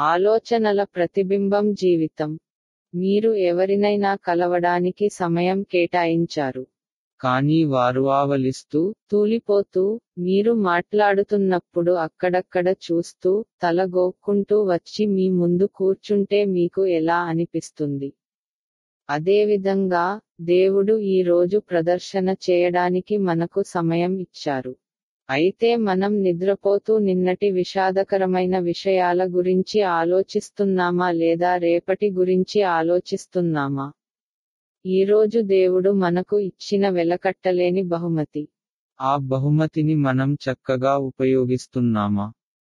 ఆలోచనల ప్రతిబింబం జీవితం. మీరు ఎవరినైనా కలవడానికి సమయం కేటాయించారు. కానీ వారు ఆవలిస్తూ తూలిపోతూ మీరు మాట్లాడుతున్నప్పుడు అక్కడక్కడ చూస్తూ తల గోక్కుంటూ వచ్చి మీ ముందు కూర్చుంటే మీకు ఎలా అనిపిస్తుంది? అదేవిధంగా దేవుడు ఈ రోజు ప్రదర్శన చేయడానికి మనకు సమయం ఇచ్చారు. అయితే మనం నిద్రపోతూ నిన్నటి విషాదకరమైన విషయాల గురించి ఆలోచిస్తున్నామా లేదా రేపటి గురించి ఆలోచిస్తున్నామా? ఈరోజు దేవుడు మనకు ఇచ్చిన వెలకట్టలేని బహుమతి. ఆ బహుమతిని మనం చక్కగా ఉపయోగిస్తున్నామా?